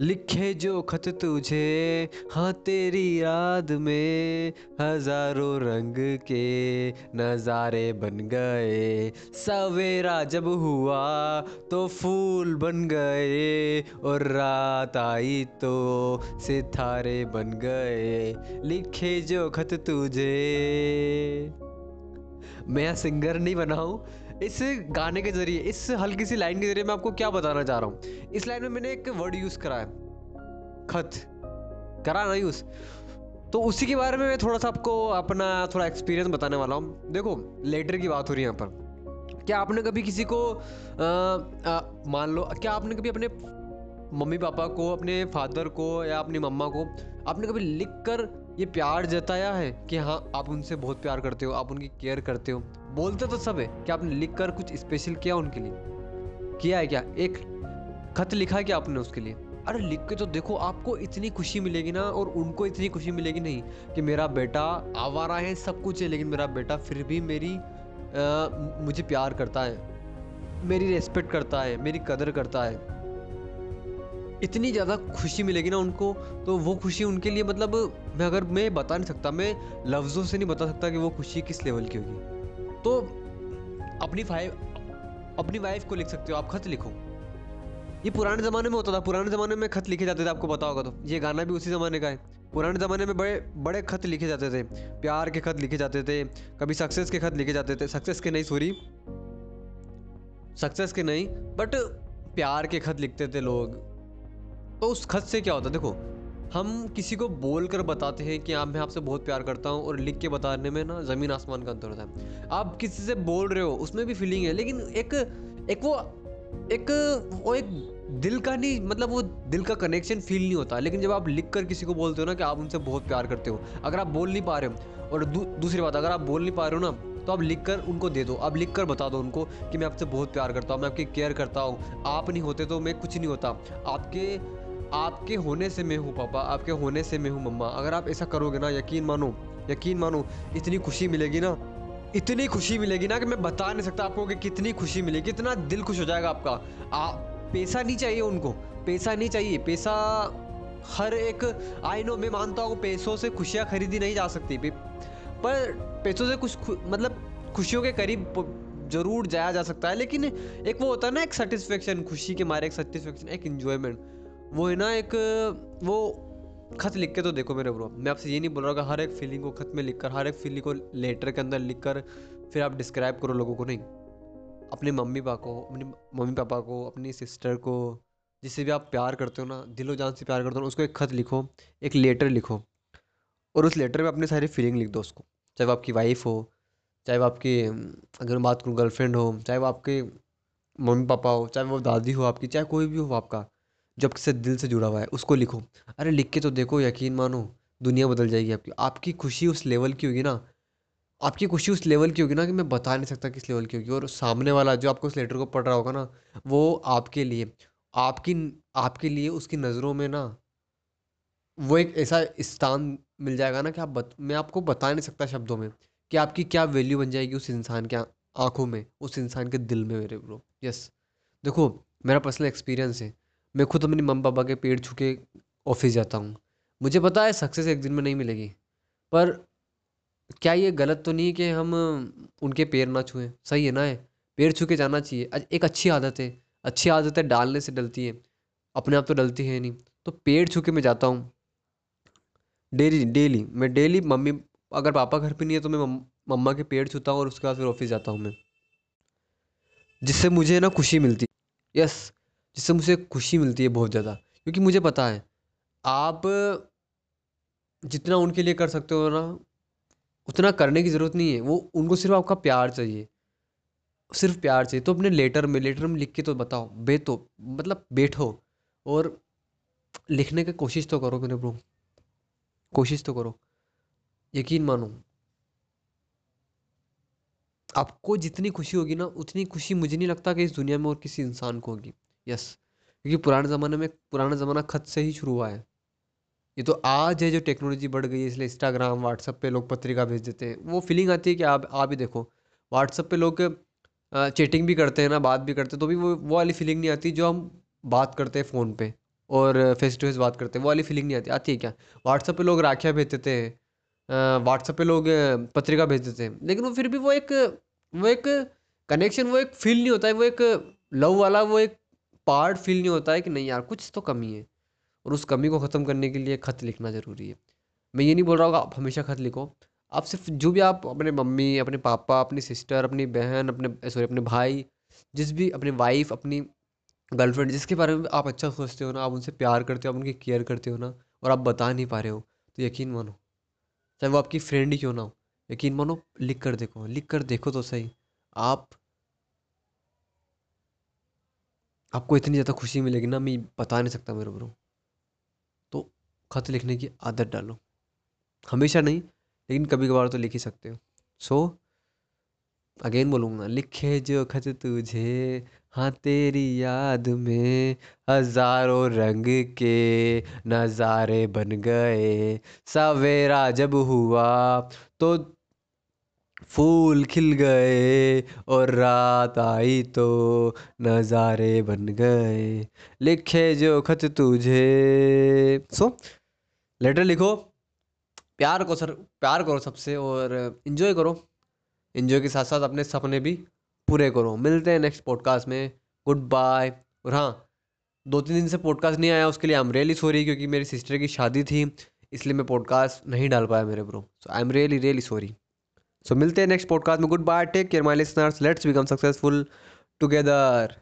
लिखे जो खत तुझे हाँ तेरी याद में हज़ारों रंग के नज़ारे बन गए। सवेरा जब हुआ तो फूल बन गए और रात आई तो सितारे बन गए। लिखे जो खत तुझे, मैं सिंगर नहीं बना हूँ। इस गाने के ज़रिए, इस हल्की सी लाइन के ज़रिए मैं आपको क्या बताना चाह रहा हूँ। इस लाइन में मैंने एक वर्ड यूज़ करा है, खत। करा ना यूज़ तो उसी के बारे में मैं थोड़ा सा आपको अपना थोड़ा एक्सपीरियंस बताने वाला हूँ। देखो लेटर की बात हो रही है यहाँ पर। क्या आपने कभी किसी को मान लो, क्या आपने कभी अपने मम्मी पापा को, अपने फादर को या अपनी मम्मा को, आपने कभी लिख कर ये प्यार जताया है कि हाँ आप उनसे बहुत प्यार करते हो आप उनकी केयर करते हो। बोलते तो सब है कि आपने लिख कर कुछ स्पेशल किया उनके लिए। किया है क्या? एक खत लिखा है क्या आपने उसके लिए। अरे लिख के तो देखो आपको इतनी खुशी मिलेगी ना और उनको इतनी खुशी मिलेगी नहीं कि मेरा बेटा आवारा है सब कुछ है लेकिन मेरा बेटा फिर भी मेरी आ, मुझे प्यार करता है मेरी रेस्पेक्ट करता है मेरी कदर करता है। इतनी ज़्यादा खुशी मिलेगी ना उनको तो वो खुशी उनके लिए मतलब मैं अगर मैं बता नहीं सकता, मैं लफ्ज़ों से नहीं बता सकता कि वो खुशी किस लेवल की होगी। तो अपनी फाइव अपनी वाइफ को लिख सकते हो, आप खत लिखो। ये पुराने ज़माने में होता था, पुराने ज़माने में खत लिखे जाते थे, आपको पता होगा तो। ये गाना भी उसी ज़माने का है। पुराने ज़माने में बड़े बड़े खत लिखे जाते थे। प्यार के खत लिखे जाते थे, कभी सक्सेस के खत लिखे जाते थे। सक्सेस के नहीं सॉरी सक्सेस के नहीं बट प्यार के खत लिखते थे लोग। तो उस खत से क्या होता है? देखो हम किसी को बोल कर बताते हैं कि आप मैं आपसे बहुत प्यार करता हूँ और लिख के बताने में ना ज़मीन आसमान का अंतर होता है। आप किसी से बोल रहे हो उसमें भी फीलिंग है लेकिन एक एक वो एक वो एक दिल का नहीं मतलब वो दिल का कनेक्शन फील नहीं होता। लेकिन जब आप लिख कर किसी को बोलते हो ना कि आप उनसे बहुत प्यार करते हो अगर आप बोल नहीं पा रहे हो और दू, दूसरी बात अगर आप बोल नहीं पा रहे हो ना तो आप लिख कर उनको दे दो। आप लिख कर बता दो उनको कि मैं आपसे बहुत प्यार करता हूँ मैं आपकी केयर करता हूँ। आप नहीं होते तो मैं कुछ नहीं होता। आपके आपके होने से मैं हूँ पापा आपके होने से मैं हूँ मम्मा। अगर आप ऐसा करोगे ना यकीन मानो यकीन मानो इतनी खुशी मिलेगी ना इतनी खुशी मिलेगी ना कि मैं बता नहीं सकता आपको कि कितनी खुशी मिलेगी कितना दिल खुश हो जाएगा आपका। आ, पैसा नहीं चाहिए उनको पैसा नहीं चाहिए। पैसा हर एक आई नो मैं मानता हूँ पैसों से खुशियाँ खरीदी नहीं जा सकती। पर पैसों से कुछ मतलब खुशियों के करीब ज़रूर जाया जा सकता है लेकिन एक वो होता है ना एक सेटिस्फेक्शन खुशी के मारे एक सेटिस्फेक्शन एक इन्जॉयमेंट वो है ना एक, वो खत लिख के तो देखो मेरे ब्रो मैं आपसे ये नहीं बोल रहा कि हर एक फीलिंग को खत में लिख कर हर एक फीलिंग को लेटर के अंदर लिख कर फिर आप डिस्क्राइब करो लोगों को, नहीं। अपने मम्मी पापा को, अपनी मम्मी पापा को, अपनी सिस्टर को, जिससे भी आप प्यार करते हो ना, दिलो जान से प्यार करते हो ना, उसको एक खत लिखो, एक लेटर लिखो। और उस लेटर में अपनी सारी फीलिंग लिख दो उसको। चाहे वो आपकी वाइफ हो, चाहे वो आपकी, अगर मैं बात करूँ गर्लफ्रेंड हो, चाहे वो आपके मम्मी पापा हो, चाहे वो दादी हो आपकी, चाहे कोई भी हो आपका। जो आपके दिल से जुड़ा हुआ है उसको लिखो। अरे लिख के तो देखो यकीन मानो दुनिया बदल जाएगी आपकी। आपकी खुशी उस लेवल की होगी ना आपकी खुशी उस लेवल की होगी ना कि मैं बता नहीं सकता किस लेवल की होगी। और सामने वाला जो आपको उस लेटर को पढ़ रहा होगा ना वो आपके लिए आपकी आपके लिए उसकी नज़रों में ना वो एक ऐसा स्थान मिल जाएगा ना कि आप बत, मैं आपको बता नहीं सकता शब्दों में कि आपकी क्या वैल्यू बन जाएगी उस इंसान के आँखों में उस इंसान के दिल में मेरे ब्रो यस देखो मेरा पर्सनल एक्सपीरियंस है। मैं खुद अपनी मम्मी पापा के पेड़ छू के ऑफ़िस जाता हूँ। मुझे पता है सक्सेस एक दिन में नहीं मिलेगी, पर क्या ये गलत तो नहीं कि हम उनके पैर ना छुएँ? सही है ना है पैर छू के जाना चाहिए। एक अच्छी आदत है। अच्छी आदतें डालने से डलती है। अपने आप तो डलती है नहीं। तो पेड़ छू के मैं जाता हूँ। डेली डेली, मैं डेली मम्मी, अगर पापा घर पे नहीं है तो मैं मम्मा के पेड़ छूता हूँ और उसके बाद फिर ऑफ़िस जाता हूँ मैं। जिससे मुझे ना खुशी मिलती। यस जिससे मुझे खुशी मिलती है बहुत ज़्यादा। क्योंकि मुझे पता है, आप जितना उनके लिए कर सकते हो ना, उतना करने की ज़रूरत नहीं है। वो, उनको सिर्फ़ आपका प्यार चाहिए। सिर्फ़ प्यार चाहिए। तो अपने लेटर में लेटर में लिख के तो बताओ, बेतो मतलब बैठो और लिखने की कोशिश तो करो मेरे ब्रो। कोशिश तो करो। यकीन मानो। आपको जितनी खुशी होगी ना, उतनी खुशी मुझे नहीं लगता कि इस दुनिया में और किसी इंसान को होगी। यस क्योंकि पुराने ज़माने में, पुराना ज़माना खत से ही शुरू हुआ है। ये तो आज है जो टेक्नोलॉजी बढ़ गई है, इसलिए इंस्टाग्राम व्हाट्सअप पे लोग पत्रिका भेज देते हैं। वो फीलिंग आती है कि आप आप ही देखो। व्हाट्सअप पे लोग चैटिंग भी करते हैं ना, बात भी करते हैं तो भी वो वो वाली फीलिंग नहीं आती जो हम बात करते हैं फ़ोन पे और फेस टू फेस बात करते हैं। वो वाली फीलिंग नहीं आती। आती है क्या? व्हाट्सअप पे लोग राखियाँ भेज देते हैं। व्हाट्सअप पे लोग पत्रिका भेज देते हैं। लेकिन वो फिर भी वो एक वो एक कनेक्शन वो एक फील नहीं होता है। वो एक लव वाला, वो एक पार्ट फील नहीं होता है कि नहीं यार, कुछ तो कमी है। और उस कमी को ख़त्म करने के लिए खत लिखना ज़रूरी है। मैं ये नहीं बोल रहा हूँ आप हमेशा खत लिखो। आप सिर्फ़ जो भी आप अपने मम्मी, अपने पापा, अपनी सिस्टर अपनी बहन, अपने सॉरी अपने भाई, जिस भी अपनी वाइफ अपनी गर्लफ्रेंड जिसके बारे में आप अच्छा सोचते हो ना, आप उनसे प्यार करते हो, आप उनकी केयर करते हो ना, और आप बता नहीं पा रहे हो तो यकीन मानो, चाहे वो आपकी फ्रेंड ही क्यों ना हो, यकीन मानो, लिख कर देखो, लिख कर देखो तो सही। आप आपको इतनी ज़्यादा खुशी मिलेगी ना, मैं बता नहीं सकता मेरे ब्रो तो खत लिखने की आदत डालो। हमेशा नहीं, लेकिन कभी कभार तो लिख ही सकते हो। सो अगेन बोलूँगा, लिखे जो खत तुझे हाँ तेरी याद में हज़ारों रंग के नज़ारे बन गए। सवेरा जब हुआ तो फूल खिल गए और रात आई तो नज़ारे बन गए। लिखे जो खत तुझे। सो लेटर लिखो। प्यार को सर, प्यार करो सबसे और इन्जॉय करो। इन्जॉय के साथ साथ अपने सपने भी पूरे करो। मिलते हैं नेक्स्ट पॉडकास्ट में। गुड बाय और हाँ दो तीन दिन से पॉडकास्ट नहीं आया, उसके लिए आई एम रियली सॉरी क्योंकि मेरी सिस्टर की शादी थी, इसलिए मैं पॉडकास्ट नहीं डाल पाया मेरे bro so I am really really sorry so मिलते हैं नेक्स्ट पॉडकास्ट में. Goodbye take care my listeners let's become successful together